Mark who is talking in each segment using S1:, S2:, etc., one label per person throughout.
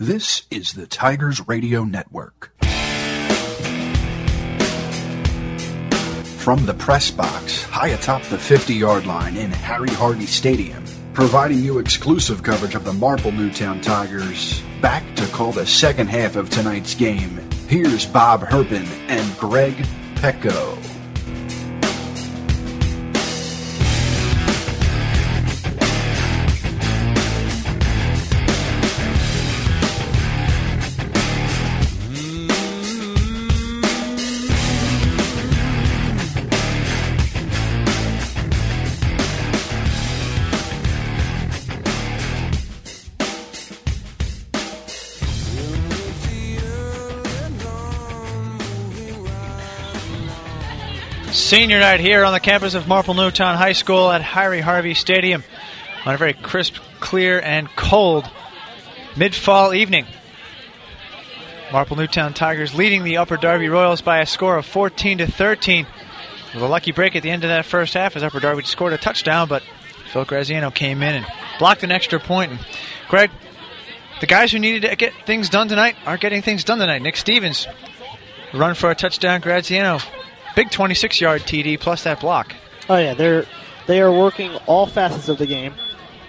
S1: This is the Tigers Radio Network. From the press box, high atop the 50 yard line in Harry Harvey Stadium, providing you exclusive coverage of the Marple Newtown Tigers. Back to call the second half of tonight's game. Here's Bob Herpin and Greg Pecco.
S2: Senior night here on the campus of Marple Newtown High School at Harry Harvey Stadium on a very crisp, clear, and cold mid fall evening. Marple Newtown Tigers leading the Upper Darby Royals by a score of 14 to 13. With a lucky break at the end of that first half as Upper Darby scored a touchdown, but Phil Graziano came in and blocked an extra point. And Greg, the guys who needed to get things done tonight aren't getting things done tonight. Nick Stevens run for a touchdown. Graziano Big 26 yard TD plus that block.
S3: Oh yeah, they're they are working all facets of the game,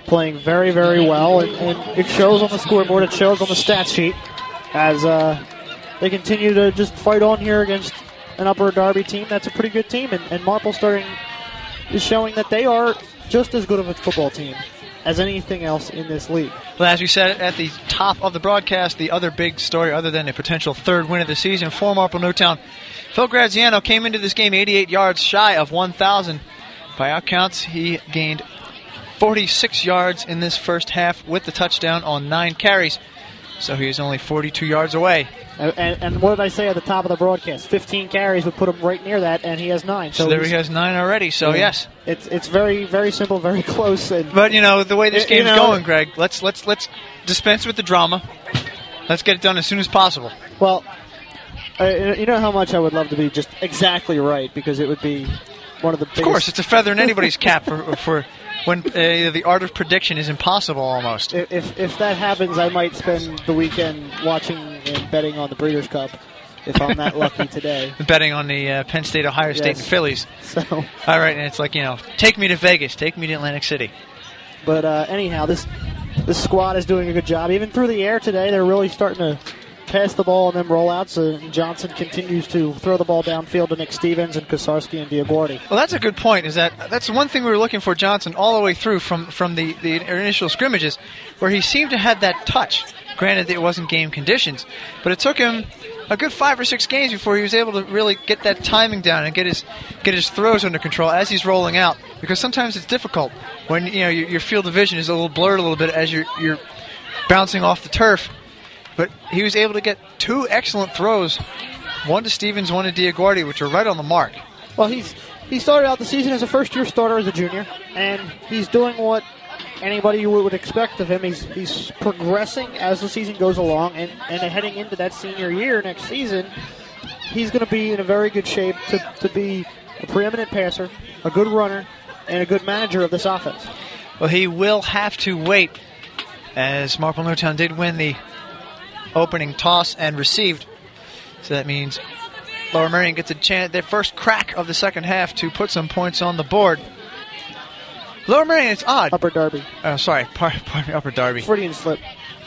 S3: playing very very well, and, and it shows on the scoreboard. It shows on the stat sheet as uh, they continue to just fight on here against an Upper Darby team that's a pretty good team, and, and Marple starting is showing that they are just as good of a football team as anything else in this league.
S2: Well, as we said at the top of the broadcast, the other big story, other than a potential third win of the season for Marple Newtown, Phil Graziano came into this game 88 yards shy of 1,000. By our counts, he gained 46 yards in this first half with the touchdown on nine carries. So he is only 42 yards away.
S3: And, and, and, what did I say at the top of the broadcast? 15 carries would put him right near that, and he has nine.
S2: So, so there he has nine already. So yeah, yes,
S3: it's it's very very simple, very close. And
S2: but you know the way this game's you know, going, Greg. Let's let's let's dispense with the drama. Let's get it done as soon as possible.
S3: Well, uh, you know how much I would love to be just exactly right because it would be one of the. Biggest
S2: of course, it's a feather in anybody's cap for, for when uh, the art of prediction is impossible almost.
S3: If, if that happens, I might spend the weekend watching and betting on the Breeders' Cup. If I'm that lucky today,
S2: betting on the uh, Penn State, Ohio State, yes. and Phillies.
S3: So,
S2: all right, and it's like you know, take me to Vegas, take me to Atlantic City.
S3: But uh, anyhow, this this squad is doing a good job. Even through the air today, they're really starting to pass the ball on them rollouts. Uh, Johnson continues to throw the ball downfield to Nick Stevens and Kosarski and Diaguardi.
S2: Well, that's a good point. Is that that's one thing we were looking for Johnson all the way through from from the the initial scrimmages, where he seemed to have that touch. Granted, it wasn't game conditions, but it took him a good five or six games before he was able to really get that timing down and get his get his throws under control as he's rolling out. Because sometimes it's difficult when you know your, your field of vision is a little blurred a little bit as you're you're bouncing off the turf but he was able to get two excellent throws, one to Stevens, one to Diaguardi, which are right on the mark.
S3: Well, he's he started out the season as a first-year starter as a junior, and he's doing what anybody would expect of him. He's he's progressing as the season goes along, and, and heading into that senior year next season, he's going to be in a very good shape to, to be a preeminent passer, a good runner, and a good manager of this offense.
S2: Well, he will have to wait, as Marple Newtown did win the opening toss and received. So that means Lower Merion gets a chance, their first crack of the second half to put some points on the board. Lower Merion, it's odd.
S3: Upper Darby.
S2: Oh, sorry, pardon, pardon me, Upper Darby.
S3: Freudian slip.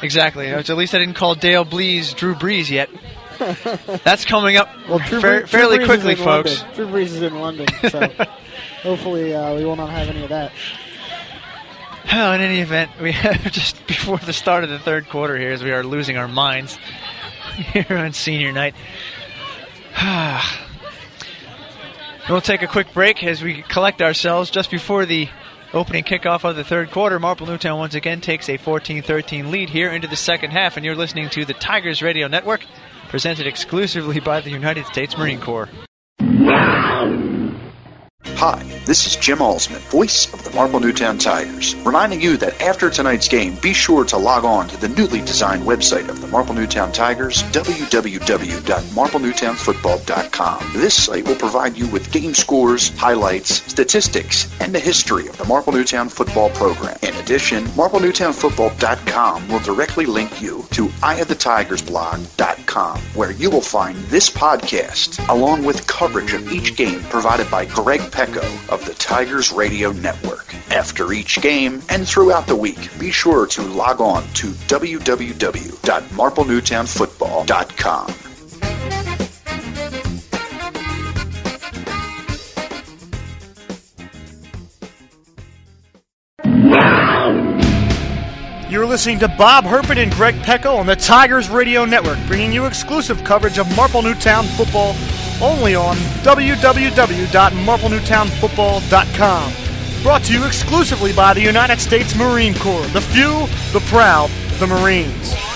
S2: Exactly. At least I didn't call Dale Blees Drew Brees yet. That's coming up well, Drew, fa- fairly Drew quickly, folks.
S3: London. Drew Brees is in London, so hopefully uh, we will not have any of that.
S2: Oh, in any event, we have just before the start of the third quarter here, as we are losing our minds here on senior night. we'll take a quick break as we collect ourselves just before the Opening kickoff of the third quarter, Marple Newtown once again takes a 14 13 lead here into the second half, and you're listening to the Tigers Radio Network, presented exclusively by the United States Marine Corps.
S1: Hi, this is Jim Alsman, voice of the Marple Newtown Tigers, reminding you that after tonight's game, be sure to log on to the newly designed website of the Marple Newtown Tigers, www.marplenewtownfootball.com. This site will provide you with game scores, highlights, statistics, and the history of the Marple Newtown football program. In addition, marplenewtownfootball.com will directly link you to eyeofthetigersblog.com, where you will find this podcast, along with coverage of each game provided by Greg Pecco of the Tigers Radio Network. After each game and throughout the week, be sure to log on to www.marplenewtownfootball.com.
S4: You're listening to Bob Herpin and Greg Pecco on the Tigers Radio Network, bringing you exclusive coverage of Marple Newtown football only on www.marplenewtownfootball.com. Brought to you exclusively by the United States Marine Corps. The few, the proud, the Marines.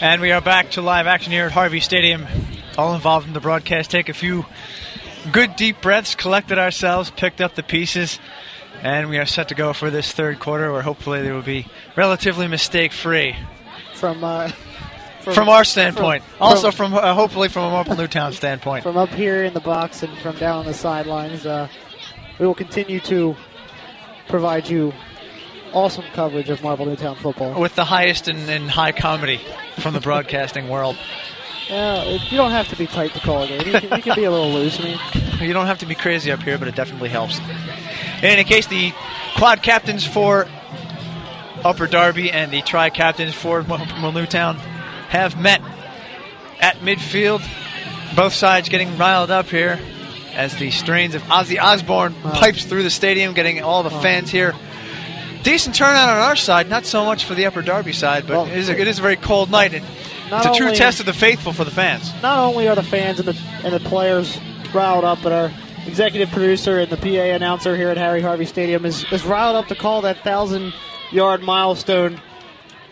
S2: And we are back to live action here at Harvey Stadium. All involved in the broadcast. Take a few good deep breaths, collected ourselves, picked up the pieces, and we are set to go for this third quarter where hopefully they will be relatively mistake free.
S3: From uh,
S2: From, our standpoint.
S3: from-
S2: also, from uh, hopefully from a Marple Newtown standpoint.
S3: from up here in the box and from down on the sidelines. Uh, we will continue to provide you awesome coverage of Marple Newtown football.
S2: With the highest in, in high comedy from the broadcasting world.
S3: Yeah, it, you don't have to be tight to call a game. You can, you can be a little loose. I mean,
S2: You don't have to be crazy up here, but it definitely helps. In any case, the quad captains for Upper Darby and the tri captains for Newtown have met at midfield. Both sides getting riled up here as the strains of Ozzy Osbourne pipes through the stadium, getting all the fans here. Decent turnout on our side, not so much for the Upper Darby side, but
S3: Well,
S2: it, is a, it is a very cold night. And
S3: Not
S2: it's a true
S3: only-
S2: test of the faithful for the fans.
S3: not only are the fans and the and the players riled up, but our executive producer and the PA announcer here at Harry Harvey Stadium is, is riled up to call that thousand yard milestone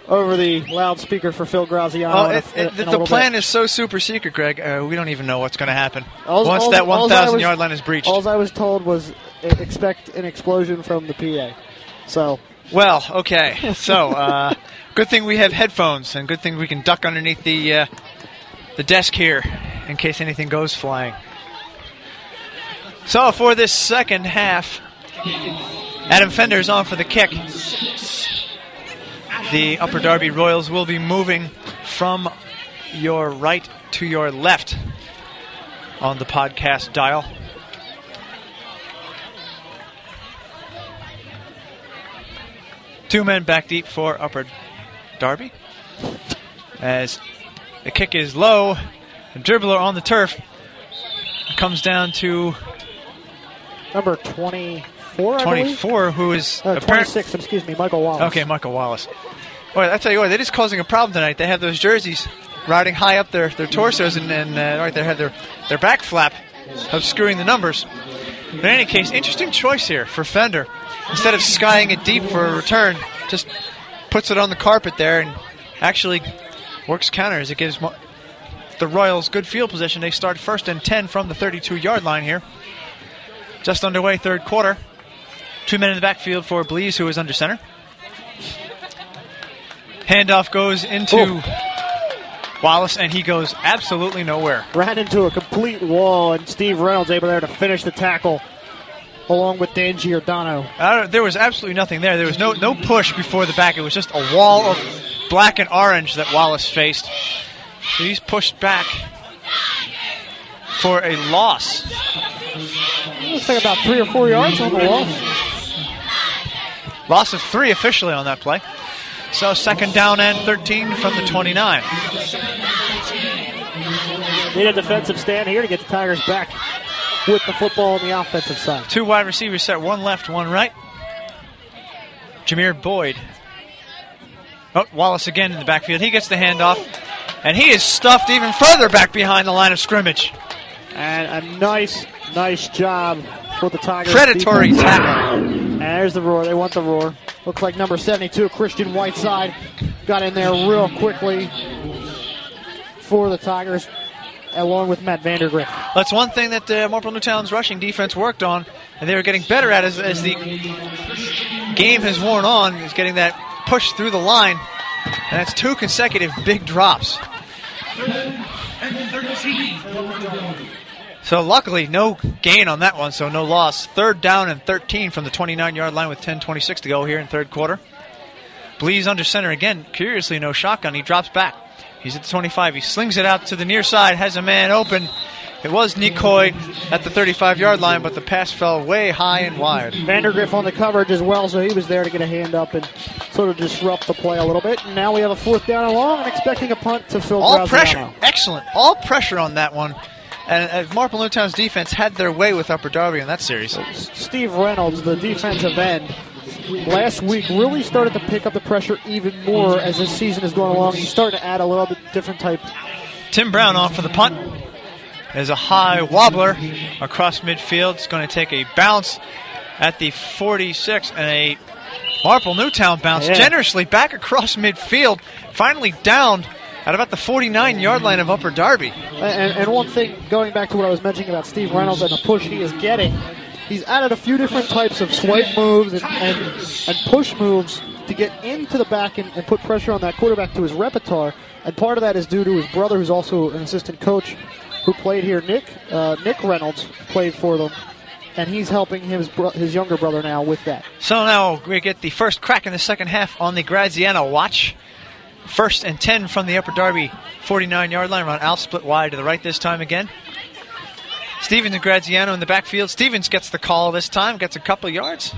S3: over the loudspeaker for Phil Graziano.
S2: Oh,
S3: a-
S2: it,
S3: a
S2: the plan
S3: bit.
S2: is so super secret, Greg. Uh, we don't even know what's going to happen
S3: Alls-
S2: once
S3: alls-
S2: that 1,000 yard line is breached.
S3: All I was told was e- expect an explosion from the PA. So
S2: Well, okay. So, uh, good thing we have headphones, and good thing we can duck underneath the uh, the desk here in case anything goes flying. So, for this second half, Adam Fender is on for the kick. The Upper Darby Royals will be moving from your right to your left on the podcast dial. Two men back deep for Upper Darby. As the kick is low, the dribbler on the turf comes down to
S3: number twenty four, I
S2: 24, who is
S3: Uh,
S2: apparent-
S3: 26, excuse me, Michael Wallace.
S2: Okay, Michael Wallace. Boy, I tell you what, they're just causing a problem tonight. They have those jerseys riding high up their, their torsos, and, and uh, right, they have their, their back flap obscuring the numbers. In any case, interesting choice here for Fender. Instead of skying it deep for a return, just puts it on the carpet there and actually works counter as it gives the Royals good field position. They start first and 10 from the 32 yard line here. Just underway, third quarter. Two men in the backfield for Blees, who is under center. Handoff goes into. Wallace, and he goes absolutely nowhere.
S3: Ran into a complete wall, and Steve Reynolds able there to finish the tackle along with Dan Giordano.
S2: There was absolutely nothing there. There was no no push before the back. It was just a wall of black and orange that Wallace faced. So he's pushed back for a loss.
S3: Looks like about three or four yards on the loss.
S2: Loss of three officially on that play. So second down and 13 from the 29.
S3: Need a defensive stand here to get the Tigers back with the football on the offensive side.
S2: Two wide receivers set, one left, one right. Jameer Boyd. Oh, Wallace again in the backfield. He gets the handoff, and he is stuffed even further back behind the line of scrimmage.
S3: And a nice, nice job for the Tigers.
S2: Predatory tackle.
S3: And there's the roar. They want the roar. Looks like number 72, Christian Whiteside, got in there real quickly for the Tigers, along with Matt Vandergrift.
S2: That's one thing that uh, Marple Newtown's rushing defense worked on, and they were getting better at as, as the game has worn on, is getting that push through the line, and that's two consecutive big drops. So luckily, no gain on that one, so no loss. Third down and 13 from the 29-yard line with 10:26 to go here in third quarter. Blees under center again. Curiously, no shotgun. He drops back. He's at the 25. He slings it out to the near side. Has a man open. It was Nikoi at the 35-yard line, but the pass fell way high and wide.
S3: Vandergrift on the coverage as well, so he was there to get a hand up and sort of disrupt the play a little bit. And now we have a fourth down and long and expecting a punt to Phil
S2: All
S3: Graziano.
S2: pressure, excellent. All pressure on that one. And uh, Marple Newtown's defense had their way with Upper Darby in that series.
S3: Steve Reynolds, the defensive end, last week really started to pick up the pressure even more as this season is going along. He's starting to add a little bit different type.
S2: Tim Brown off for the punt. There's a high wobbler across midfield. It's going to take a bounce at the 46 and a Marple Newtown bounce
S3: Yeah.
S2: generously back across midfield. Finally down at about the 49 yard line of Upper Darby.
S3: And, and one thing, going back to what I was mentioning about Steve Reynolds and the push he is getting, he's added a few different types of swipe moves and, and, and push moves to get into the back and, and put pressure on that quarterback to his repertoire. And part of that is due to his brother, who's also an assistant coach, who played here. Nick uh, Nick Reynolds played for them, and he's helping his bro- his younger brother now with that.
S2: So now we get the first crack in the second half on the Graziano watch. First and 10 from the Upper Darby 49 yard line. Run out, split wide to the right this time again. Stevens and Graziano in the backfield. Stevens gets the call this time, gets a couple yards.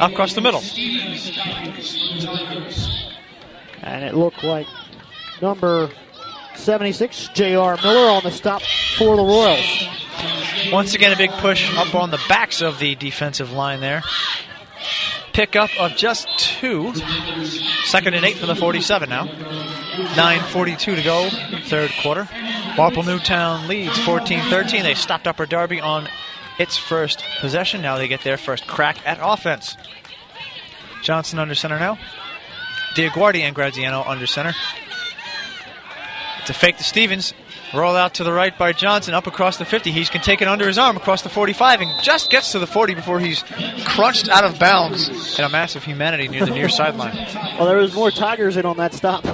S2: Up across the middle.
S3: And it looked like number 76, J.R. Miller, on the stop for the Royals.
S2: Once again, a big push up on the backs of the defensive line there. Pickup of just two. Second and eight from the 47 now. 9.42 to go, third quarter. Marple Newtown leads 14 13. They stopped Upper Darby on its first possession. Now they get their first crack at offense. Johnson under center now. Diaguardi and Graziano under center. A fake to Stevens. Roll out to the right by Johnson, up across the 50. He can take it under his arm across the 45 and just gets to the 40 before he's crunched out of bounds in a massive humanity near the near sideline.
S3: Well, there was more Tigers in on that stop.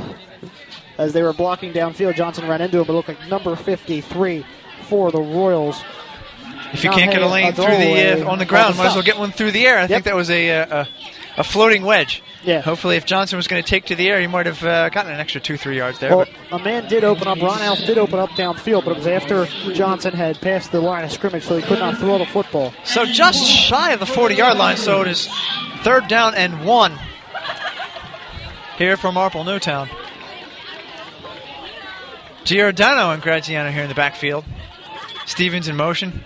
S3: As they were blocking downfield, Johnson ran into him. but looked like number 53 for the Royals.
S2: If you
S3: Now,
S2: can't get a lane
S3: a
S2: through the uh, on the ground, might as well get one through the air. I think that was a, uh, a a floating wedge.
S3: Yeah.
S2: Hopefully, if Johnson was going to take to the air, he might have uh, gotten an extra two, three yards there.
S3: Well, a man did open up. Ron Alf did open up downfield, but it was after Johnson had passed the line of scrimmage, so he could not throw the football.
S2: So just shy of the 40 yard line, so it is third down and one here for Marple Newtown. Giordano and Graziano here in the backfield. Stevens in motion.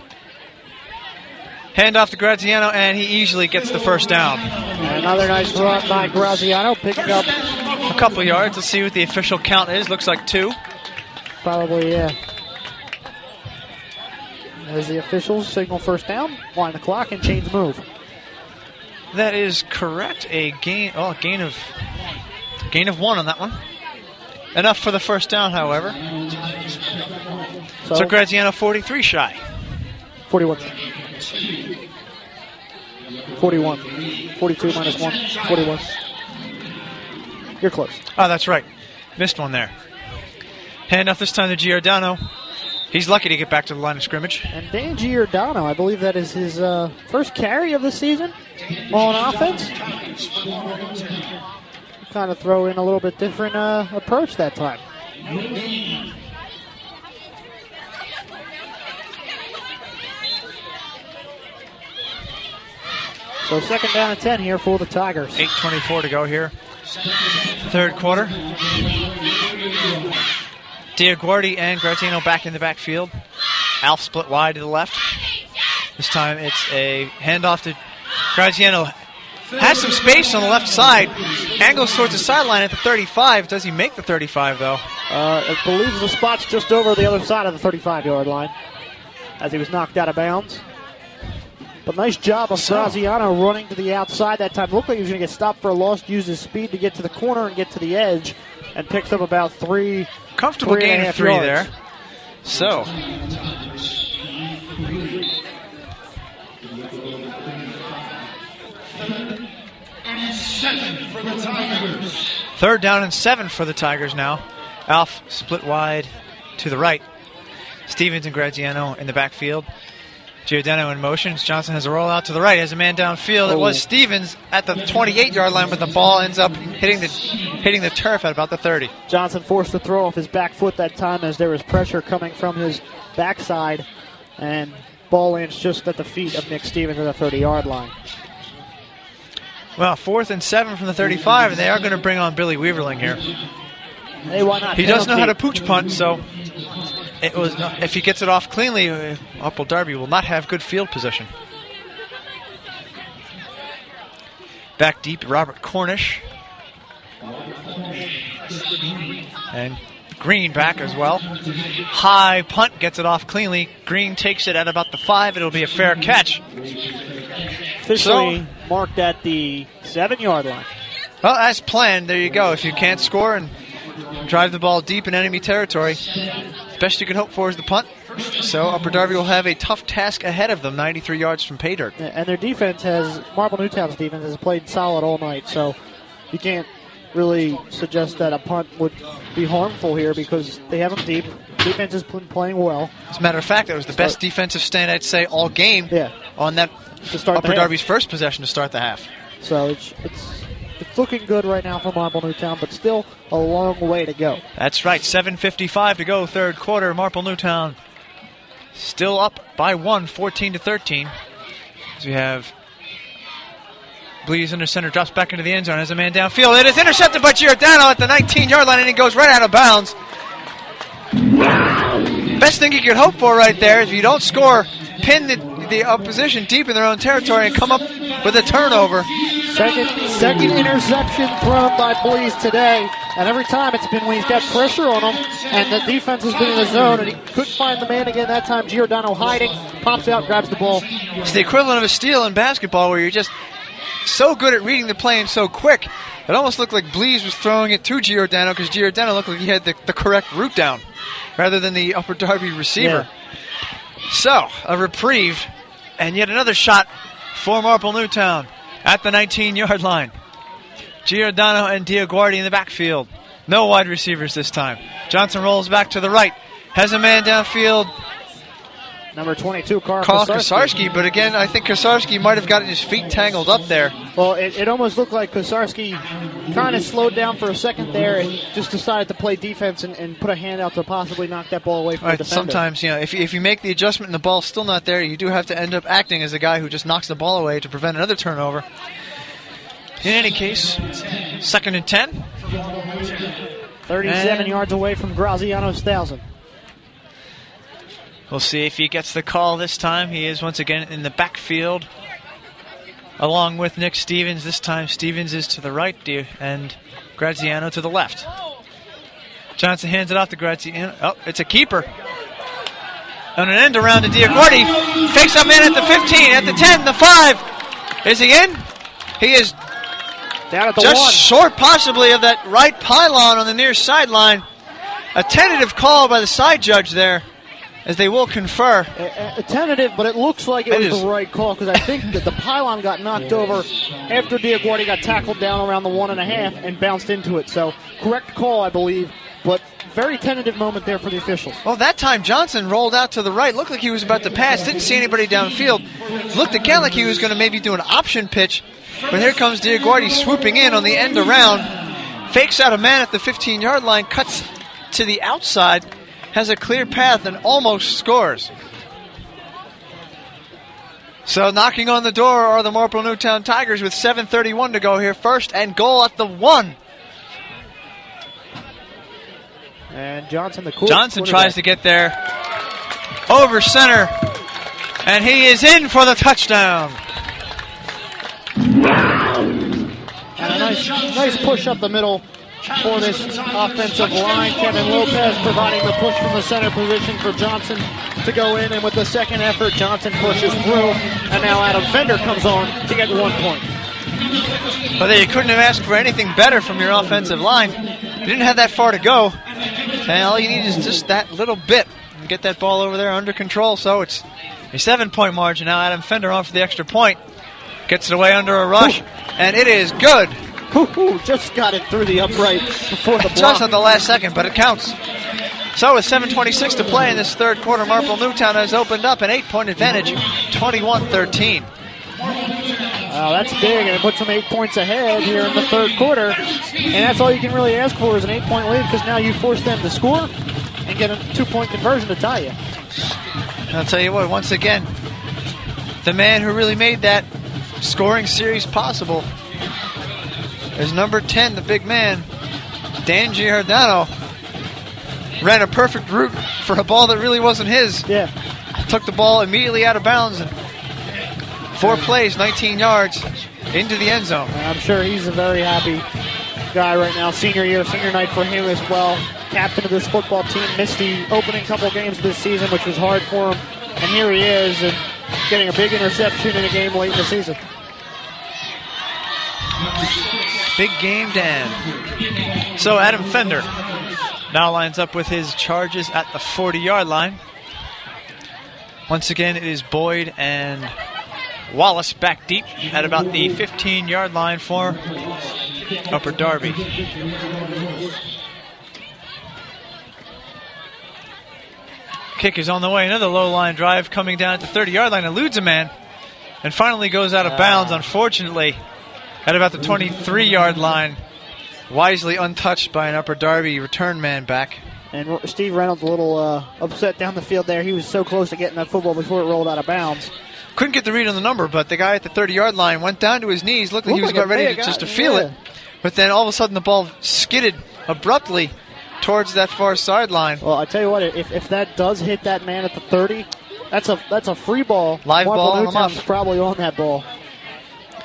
S2: Hand off to Graziano, and he easily gets the first down.
S3: And another nice run by Graziano, picking up
S2: A couple yards. Let's see what the official count is. Looks like two.
S3: probably, yeah. As the officials signal first down, wind the clock, and change move.
S2: That is correct. A gain, oh, gain of gain of one on that one. Enough for the first down, however.
S3: So,
S2: So Graziano 43 shy.
S3: 41. 41. 42 minus 1. 41. You're close.
S2: Oh, that's right. Missed one there. Hand off this time to Giordano. He's lucky to get back to the line of scrimmage.
S3: And Dan Giordano, I believe that is his uh, first carry of the season on offense. Kind of throw in a little bit different uh, approach that time. So second down and 10 here for the Tigers.
S2: 8.24 to go here. Third quarter. Diaguardi and Graziano back in the backfield. Alf split wide to the left. This time it's a handoff to Graziano. Has some space on the left side. Angles towards the sideline at the 35. Does he make the 35 though?
S3: Uh, I believe the spot's just over the other side of the 35 yard line as he was knocked out of bounds. But nice job of Graziano running to the outside that time. Looked like he was going to get stopped for a loss, used his speed to get to the corner and get to the edge, and picks up about three.
S2: Comfortable
S3: Three
S2: gain of three
S3: yards.
S2: there. So. Third down and seven for the Tigers now. Alf split wide to the right. Stevens and Graziano in the backfield. Giordano in motion. Johnson has a rollout to the right. Has a man downfield. It was
S3: Oh.
S2: Stevens at the 28 yard line, but the ball ends up hitting the hitting the turf at about the 30.
S3: Johnson forced to throw off his back foot that time as there was pressure coming from his backside, and ball lands just at the feet of Nick Stevens at the 30 yard line.
S2: Well, fourth and seven from the 35, and they are going to bring on Billy Weaverling here.
S3: Hey, why not?
S2: He does know how to
S3: Penalty.
S2: pooch punt, so it was if he gets it off cleanly, uh, Upper Darby will not have good field position. Back deep, Robert Cornish. And Green back as well. High punt gets it off cleanly. Green takes it at about the five. It'll be a fair catch.
S3: Officially
S2: So-
S3: marked at the seven yard line.
S2: Well, as planned, there you go. If you can't score and drive the ball deep in enemy territory, best you can hope for is the punt. So Upper Darby will have a tough task ahead of them, 93 yards from pay dirt.
S3: And their defense has, Marple Newtown's defense has played solid all night, so you can't really suggest that a punt would be harmful here because they have them deep. Defense has been playing well.
S2: As a matter of fact, that was the best defensive stand I'd say all game
S3: Yeah.
S2: on that
S3: To start
S2: Upper. Darby's first possession to start the half.
S3: So it's, it's it's looking good right now for Marple Newtown, but still a long way to go.
S2: That's right, 7.55 to go, third quarter. Marple Newtown still up by one, 14 to 13. As we have Blees under center, drops back into the end zone has a man downfield. It is intercepted by Giordano at the 19 yard line, and he goes right out of bounds. Best thing you could hope for right there is if you don't score, pin the, the opposition deep in their own territory and come up with a turnover.
S3: Second second interception thrown by Blees today, and every time it's been when he's got pressure on him, and the defense has been in the zone, and he couldn't find the man again that time. Giordano hiding, pops out, grabs the ball.
S2: It's the equivalent of a steal in basketball where you're just so good at reading the play and so quick. It almost looked like Blees was throwing it to Giordano because Giordano looked like he had the, the correct route down rather than the Upper Darby receiver. So, a reprieve and yet another shot for Marple Newtown at the 19 yard line. Giordano and Diaguardi in the backfield. No wide receivers this time. Johnson rolls back to the right. Has a man downfield.
S3: Number 22, Carl,
S2: Carl
S3: Kosarski.
S2: Kosarski, but again, I think Kosarski might have gotten his feet tangled up there.
S3: Well, it, it almost looked like Kosarski kind of slowed down for a second there and just decided to play defense and, and put a hand out to possibly knock that ball away from
S2: Right,
S3: the defender.
S2: sometimes, you know, if, you- if you make the adjustment and the ball's still not there, you do have to end up acting as a guy who just knocks the ball away to prevent another turnover. In any case, second and 10.
S3: 37
S2: And-
S3: yards away from Graziano's thousand.
S2: We'll see if he gets the call this time. He is once again in the backfield, along with Nick Stevens. This time, Stevens is to the right dear, and Graziano to the left. Johnson hands it off to Graziano. Oh, it's a keeper. On an end around to Diaguardi. Fakes up man at the 15, at the 10, the 5. Is he in? He is
S3: Down at the
S2: just
S3: one.
S2: short, possibly, of that right pylon on the near sideline. A tentative call by the side judge there, as they will confer.
S3: A, a tentative, but it looks like it,
S2: It
S3: was
S2: is.
S3: the right call because I think that the pylon got knocked over after Diaguardi got tackled down around the one and a half and bounced into it. So correct call, I believe. But very tentative moment there for the officials.
S2: Well, that time Johnson rolled out to the right. Looked like he was about to pass. Didn't see anybody downfield. Looked again like he was going to maybe do an option pitch. But here comes Diaguardi swooping in on the end around. Fakes out a man at the 15 yard line. Cuts to the outside. Has a clear path and almost scores. So knocking on the door are the Marple Newtown Tigers with 7.31 to go here. First and goal at the one.
S3: And Johnson, the cool
S2: Johnson tries to get there over center, and he is in for the touchdown.
S3: And a nice, nice push up the middle for this offensive line. Kevin Lopez providing the push from the center position for Johnson to go in. And with the second effort, Johnson pushes through. And now Adam Fender comes on to get one point.
S2: But you couldn't have asked for anything better from your offensive line. You didn't have that far to go. And all you need is just that little bit and get that ball over there under control. So it's a seven point margin. Now Adam Fender on for the extra point. Gets it away under a rush. And it is good.
S3: Ooh, just got it through the upright before the block.
S2: Just at the last second, but it counts. So with 7.26 to play in this third quarter, Marple Newtown has opened up an eight-point advantage, 21-13.
S3: Wow, that's big, and it puts them eight points ahead here in the third quarter. And that's all you can really ask for is an eight-point lead because now you force them to score and get a two-point conversion to tie you.
S2: I'll tell you what, once again, the man who really made that scoring series possible is number 10, the big man, Dan Giordano. Ran a perfect route for a ball that really wasn't his.
S3: Yeah.
S2: Took the ball immediately out of bounds and four plays, 19 yards into the end zone.
S3: I'm sure he's a very happy guy right now. Senior year, senior night for him as well. Captain of this football team. Missed the opening couple games this season, which was hard for him. And here he is and getting a big interception in a game late in the season.
S2: Big game, Dan. So Adam Fender now lines up with his charges at the 40 yard line. Once again, it is Boyd and Wallace back deep at about the 15 yard line for Upper Darby. Kick is on the way. Another low line drive coming down at the 30 yard line, eludes a man, and finally goes out of bounds, unfortunately, at about the 23 yard line. Wisely untouched by an Upper Darby return man back.
S3: And Steve Reynolds a little uh, upset down the field there. He was so close to getting that football before it rolled out of bounds.
S2: Couldn't get the read on the number, but the guy at the 30 yard line went down to his knees, looked like he was
S3: like
S2: about ready to, just to feel
S3: yeah.
S2: it. But then all of a sudden the ball skidded abruptly towards that far sideline.
S3: Well, I tell you what, if, if that does hit that man at the 30, that's a that's a free ball.
S2: Live
S3: Marple
S2: ball
S3: Newtown's probably on that ball.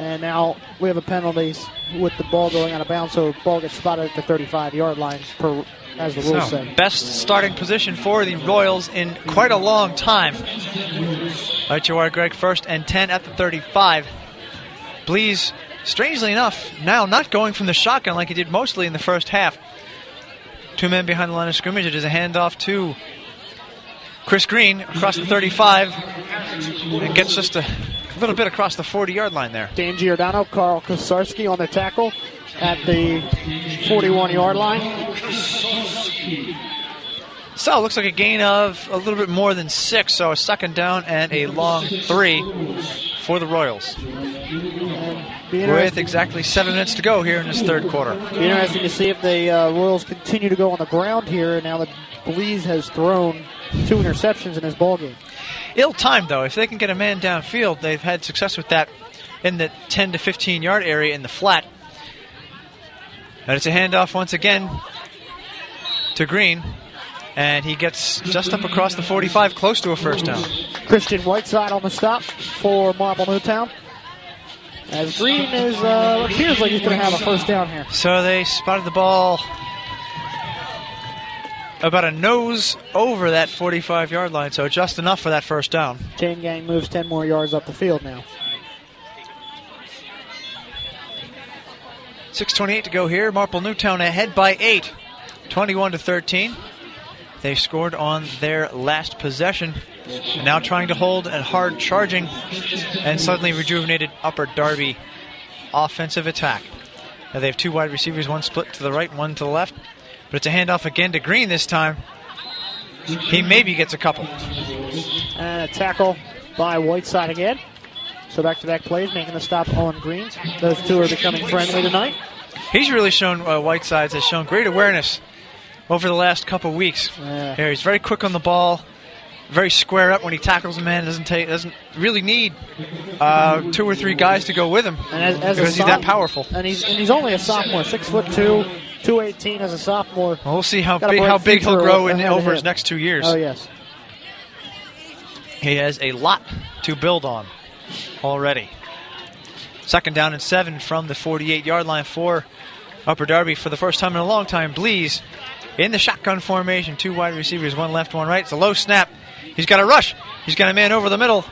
S3: And now we have a penalty with the ball going out of bounds, so ball gets spotted at the 35 yard line, per, as the rules
S2: So,
S3: say.
S2: best starting position for the Royals in quite a long time. Right, you are Greg first and 10 at the 35. Blees, strangely enough, now not going from the shotgun like he did mostly in the first half. Two men behind the line of scrimmage. It is a handoff to Chris Green across the 35 and gets just a little bit across the 40 yard line there.
S3: Dan Giordano, Carl Kosarski on the tackle at the 41 yard line.
S2: So it looks like a gain of a little bit more than six. So a second down and a long three for the Royals. With exactly seven minutes to go here in this third quarter.
S3: be interesting to see if the uh, Royals continue to go on the ground here. And now that Blees has thrown two interceptions in his ball game.
S2: Ill timed though. If they can get a man downfield, they've had success with that in the 10 to 15 yard area in the flat. And it's a handoff once again to Green. And he gets just up across the 45, close to a first down.
S3: Christian Whiteside on the stop for Marple Newtown. As Green is uh, appears like he's going to have a first down here.
S2: So they spotted the ball about a nose over that 45 yard line, so just enough for that first down.
S3: Chain Gang moves 10 more yards up the field now.
S2: 6.28 to go here. Marple Newtown ahead by 8, 21 to 13. They scored on their last possession. And now trying to hold a hard charging and suddenly rejuvenated Upper Darby offensive attack. Now they have two wide receivers, one split to the right, one to the left. But it's a handoff again to Green this time. He maybe gets a couple.
S3: And a tackle by Whiteside again. So back-to-back plays, making the stop on Green. Those two are becoming friendly tonight.
S2: He's really shown uh, Whitesides has shown great awareness over the last couple weeks.
S3: Yeah.
S2: Here, he's very quick on the ball, very square up when he tackles a man. Doesn't take doesn't really need uh, two or three guys to go with him
S3: And as, as a
S2: because he's that powerful.
S3: And he's and he's only a sophomore, six foot two, two eighteen as a sophomore.
S2: Well, we'll see how
S3: Got
S2: big how big he'll grow in over his next two years.
S3: Oh yes.
S2: He has a lot to build on already. Second down and seven from the 48 yard line for Upper Darby for the first time in a long time. Blees in the shotgun formation. Two wide receivers, one left, one right. It's a low snap. He's got a rush. He's got a man over the middle.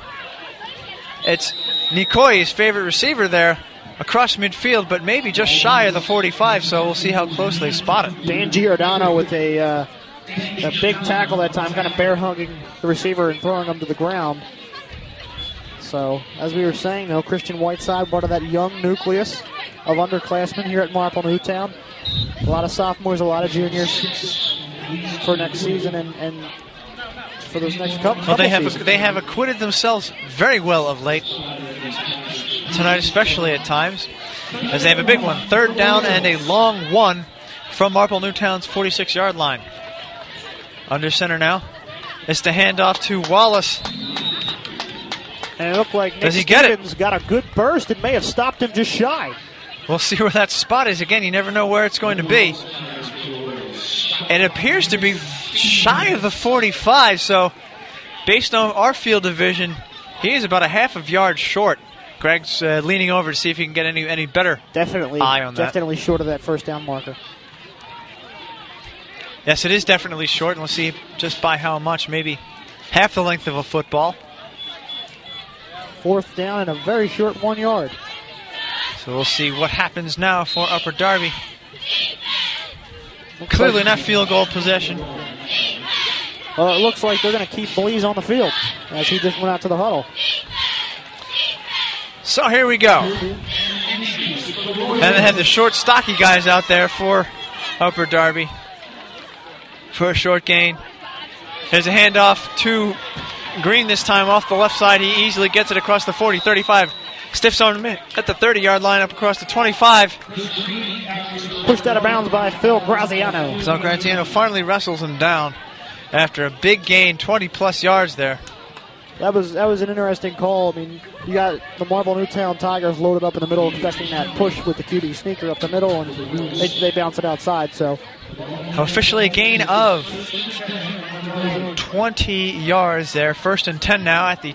S2: It's Nikoi's favorite receiver there, across midfield, but maybe just shy of the 45, so we'll see how close they spot it.
S3: Dan Giordano with a uh, a big tackle that time, kind of bear hugging the receiver and throwing him to the ground. So, as we were saying, though, Christian Whiteside, part of that young nucleus of underclassmen here at Marple Newtown. A lot of sophomores, a lot of juniors for next season, and, and for those next couple.
S2: Well, they have
S3: seasons.
S2: they have acquitted themselves very well of late tonight, especially at times, as they have a big one, third down and a long one from Marple Newtown's 46-yard line. Under center now. It's the handoff to Wallace.
S3: And it looked like Nick
S2: Does he get it?
S3: Got a good burst and may have stopped him just shy.
S2: We'll see where that spot is. Again, you never know where it's going to be. It appears to be shy of the 45, so based on our field division, he is about a half of yard short. Greg's uh, leaning over to see if he can get any any better.
S3: Definitely,
S2: Eye on that.
S3: definitely short of that first down marker.
S2: Yes, it is definitely short, and we'll see just by how much. Maybe half the length of a football.
S3: Fourth down and a very short one yard.
S2: So we'll see what happens now for Upper Darby. Clearly not field goal possession.
S3: Well, it looks like they're going to keep Blees on the field as he just went out to the huddle.
S2: So here we go. And they have the short, stocky guys out there for Upper Darby for a short gain. There's a handoff to Green this time off the left side. He easily gets it across the 40, 35. Stiffs on at the 30 yard line up across the 25.
S3: Pushed out of bounds by Phil Graziano.
S2: So Graziano finally wrestles him down after a big gain, 20 plus yards there.
S3: That was that was an interesting call. I mean, you got the Marple Newtown Tigers loaded up in the middle, expecting that push with the QB sneaker up the middle, and they, they bounce it outside. So
S2: Officially a gain of 20 yards there. First and 10 now at the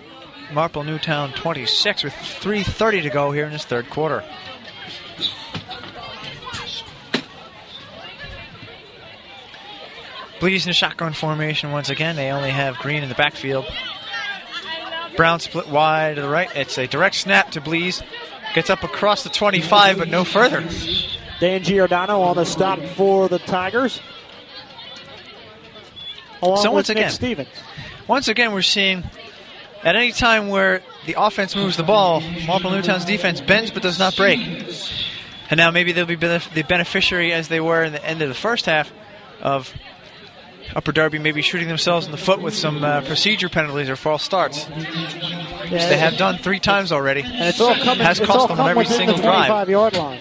S2: Marple Newtown 26 with 3.30 to go here in this third quarter. Blees in shotgun formation once again. They only have Green in the backfield. Brown split wide to the right. It's a direct snap to Blees. Gets up across the 25, but no further.
S3: Dan Giordano on the stop for the Tigers. Along
S2: So
S3: with
S2: once
S3: Nick
S2: again-
S3: Stevens.
S2: Once again, we're seeing at any time where the offense moves the ball, Marple Newtown's defense bends but does not break. And now maybe they'll be benef- the beneficiary as they were in the end of the first half of Upper Darby maybe shooting themselves in the foot with some uh, procedure penalties or false starts, which they have done three times already.
S3: and it's all coming.
S2: Has
S3: it's
S2: cost
S3: all
S2: them on every single
S3: the
S2: drive.
S3: 25 yard line.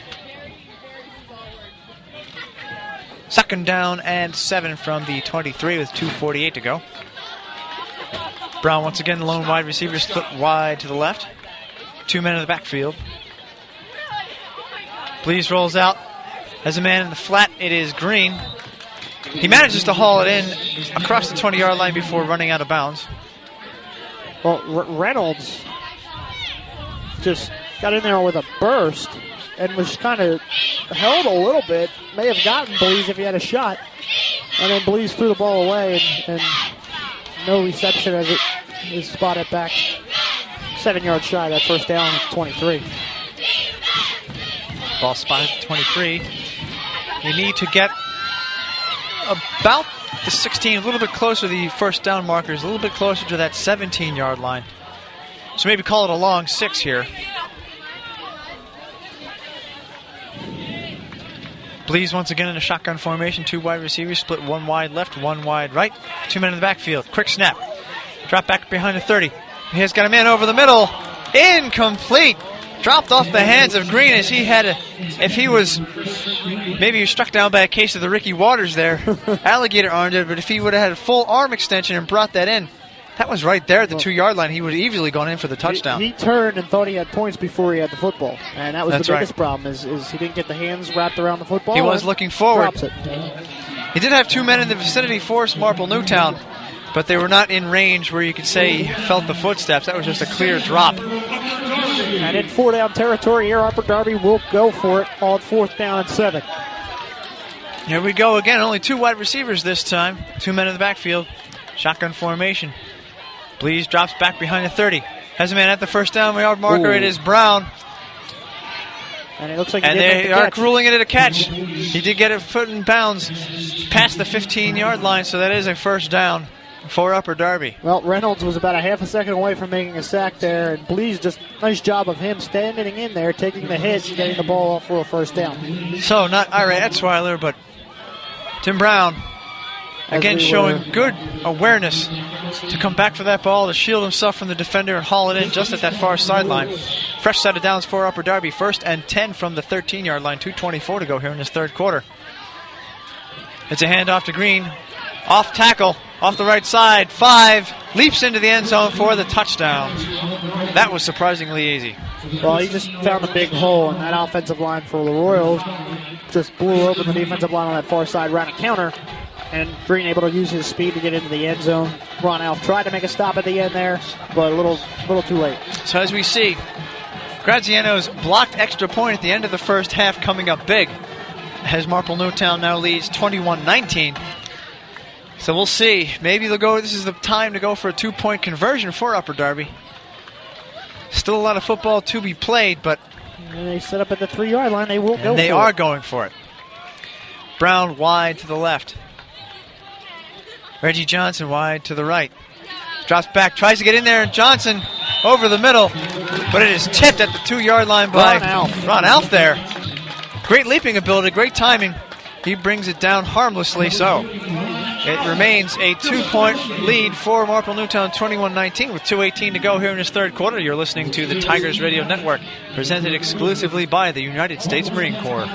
S2: Second down and seven from the 23 with 2.48 to go. Brown once again, the lone wide receiver split wide to the left. Two men in the backfield. Blees rolls out. As a man in the flat, it is Green. He manages to haul it in across the 20 yard line before running out of bounds.
S3: Well, R- Reynolds just got in there with a burst and was kind of held a little bit. May have gotten Blees if he had a shot. And then Blees threw the ball away and, and no reception as it is spotted back seven yards shy that first down at 23.
S2: Ball spotted at 23. You need to get about the 16, a little bit closer to the first down markers, a little bit closer to that 17 yard line. So maybe call it a long six here. Blees once again in a shotgun formation. Two wide receivers split one wide left, one wide right. Two men in the backfield. Quick snap. Drop back behind the 30. He has got a man over the middle. Incomplete. Dropped off the hands of Green as he had a. If he was. Maybe he was struck down by a case of the Ricky Watters there. alligator armed it, but if he would have had a full arm extension and brought that in, that was right there at the two yard line. He would have easily gone in for the touchdown.
S3: He, he, turned and thought he had points before he had the football, and that was
S2: That's
S3: the biggest
S2: right.
S3: problem. Is, is he didn't get the hands wrapped around the football.
S2: He was looking forward.
S3: Drops it.
S2: He did have two men in the vicinity force Marple Newtown, but they were not in range where you could say he felt the footsteps. That was just a clear drop.
S3: And in four down territory, here Upper Darby will go for it on fourth down and seven.
S2: Here we go again. Only two wide receivers this time. Two men in the backfield. Shotgun formation. Blees drops back behind the 30. Has a man at the first down yard marker.
S3: Ooh.
S2: It is Brown.
S3: And it looks like he
S2: And they
S3: the
S2: are
S3: catch.
S2: ruling it a catch. He did get a foot in bounds past the 15 yard line, so that is a first down for Upper Darby.
S3: Well, Reynolds was about a half a second away from making a sack there, and Blees just nice job of him standing in there, taking the hit, and getting the ball off for a first down.
S2: So, not Ira Etzweiler, but Tim Brown.
S3: As
S2: Again,
S3: we
S2: showing good awareness to come back for that ball, to shield himself from the defender and haul it in just at that far sideline. Fresh set of downs for Upper Darby. First and 10 from the 13 yard line. 2.24 to go here in this third quarter. It's a handoff to Green. Off tackle, off the right side. Five. Leaps into the end zone for the touchdown. That was surprisingly easy.
S3: Well, he just found a big hole in that offensive line for the Royals. Just blew open the defensive line on that far side, ran a counter, and Green able to use his speed to get into the end zone. Ron Alf tried to make a stop at the end there, but a little, little too late.
S2: So as we see, Graziano's blocked extra point at the end of the first half coming up big. As Marple Newtown now leads 21-19. So we'll see. Maybe they'll go. This is the time to go for a two-point conversion for Upper Darby. Still a lot of football to be played, but
S3: And they set up at the three yard line. They will go.
S2: they are
S3: it.
S2: going for it. Brown wide to the left. Reggie Johnson wide to the right. Drops back, tries to get in there, and Johnson over the middle, but it is tipped at the two yard line by
S3: Ron Alf.
S2: Ron Alf there. Great leaping ability, great timing. He brings it down harmlessly so. It remains a two point lead for Marple Newtown 21 19 with 2.18 to go here in this third quarter. You're listening to the Tigers Radio Network, presented exclusively by the United States Marine Corps.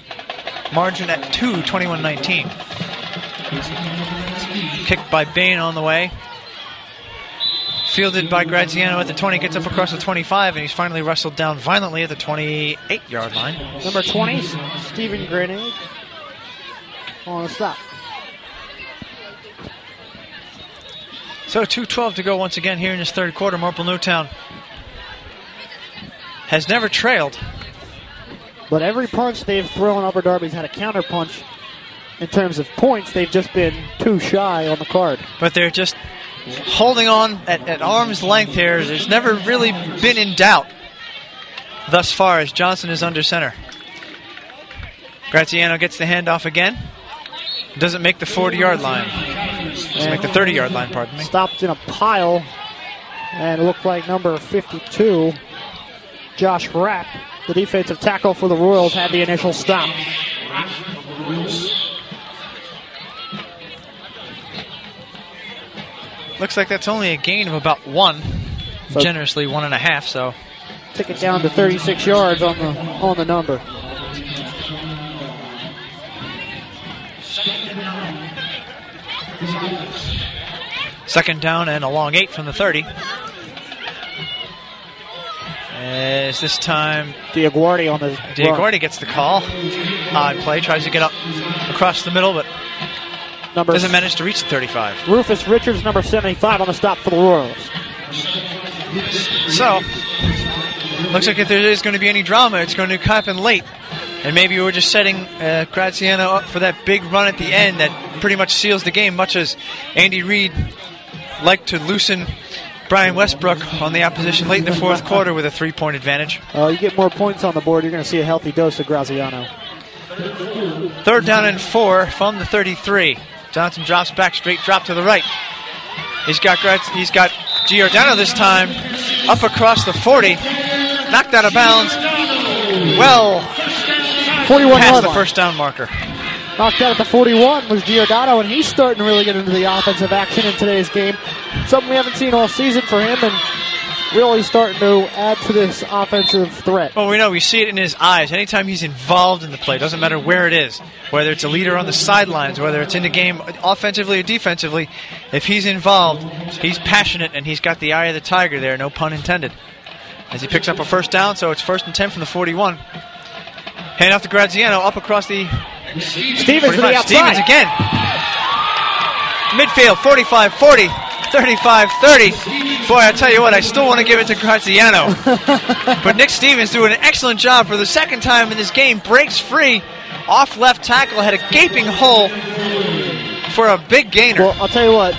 S2: margin at 2, 21 19. Kicked by Bain on the way. Fielded by Graziano at the 20, gets up across the 25, and he's finally wrestled down violently at the 28 yard line.
S3: Number 20, Stephen Grenade on the stop.
S2: So 2.12 to go once again here in this third quarter. Marple Newtown has never trailed.
S3: But every punch they've thrown, Upper Darby's had a counter punch. In terms of points, they've just been too shy on the card.
S2: but they're just holding on at, at arm's length here. There's never really been in doubt thus far as Johnson is under center. Graziano gets the handoff again. Doesn't make the 40 yard line. Doesn't make the 30 yard line, pardon me.
S3: Stopped in a pile, and looked like number 52, Josh Rapp, the defensive tackle for the Royals, had the initial stop.
S2: Looks like that's only a gain of about one.
S3: So-
S2: Generously one and a half, so
S3: Took it down to 36 yards on the on the number.
S2: Second down and a long eight from the 30. As this time,
S3: Diaguardi on the
S2: Diaguardi gets the call. Odd play, tries to get up across the middle, but
S3: number
S2: doesn't manage to reach the 35.
S3: Rufus Richards, number 75, on the stop for the Royals.
S2: So, looks like if there is going to be any drama, it's going to happen late. And maybe we're just setting uh, Graziano up for that big run at the end that pretty much seals the game, much as Andy Reid liked to loosen Brian Westbrook on the opposition late in the fourth quarter with a three point advantage.
S3: Uh, you get more points on the board, you're going to see a healthy dose of Graziano.
S2: Third down and four from the 33. Johnson drops back, straight drop to the right. He's got he's got Giordano this time up across the 40, knocked out of bounds. Well,
S3: 41
S2: past the
S3: line.
S2: first down marker.
S3: Knocked out at the 41 was Giordano, and he's starting to really get into the offensive action in today's game. Something we haven't seen all season for him, and really starting to add to this offensive threat.
S2: Well, we know we see it in his eyes. Anytime he's involved in the play, doesn't matter where it is, whether it's a leader on the sidelines, whether it's in the game offensively or defensively, if he's involved, he's passionate and he's got the eye of the tiger there, no pun intended. As he picks up a first down, so it's first and 10 from the 41. Hand off to Graziano, up across the
S3: Stevens to the outside.
S2: Stevens again. Midfield, 45 40, 35 30. Boy, I tell you what, I still want to give it to Graziano. but Nick Stevens doing an excellent job for the second time in this game. Breaks free off left tackle, had a gaping hole for a big gainer.
S3: Well, I'll tell you what,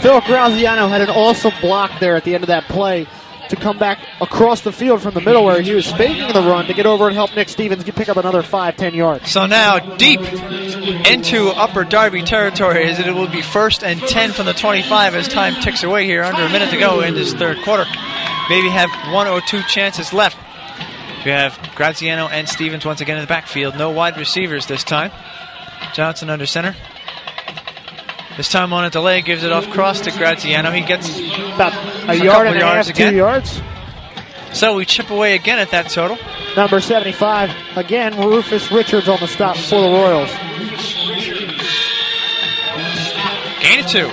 S3: Phil Graziano had an awesome block there at the end of that play to come back across the field from the middle where he was faking the run to get over and help Nick Stevens pick up another five, ten yards.
S2: So now deep into Upper Darby territory as it will be first and 10 from the 25 as time ticks away here. Under a minute to go in this third quarter. Maybe have one or two chances left. We have Graziano and Stevens once again in the backfield. No wide receivers this time. Johnson under center. This time on a delay, gives it off cross to Graziano. He gets
S3: About a,
S2: A
S3: yard and a
S2: yards
S3: half,
S2: again.
S3: two yards.
S2: so we chip away again at that total.
S3: Number 75, again, Rufus Richards on the stop for the Royals.
S2: Gain of two.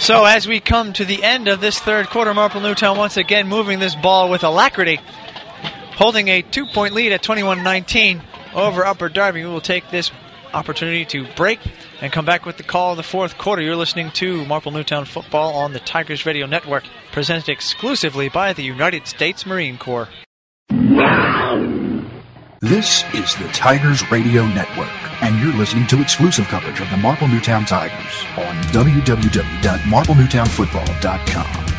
S2: So as we come to the end of this third quarter, Marple Newtown once again moving this ball with alacrity, holding a two-point lead at 21-19 over Upper Darby. We will take this opportunity to break and come back with the call in the fourth quarter. You're listening to Marple Newtown football on the Tigers Radio Network, presented exclusively by the United States Marine Corps.
S1: This is the Tigers Radio Network, and you're listening to exclusive coverage of the Marple Newtown Tigers on www.marplenewtownfootball.com.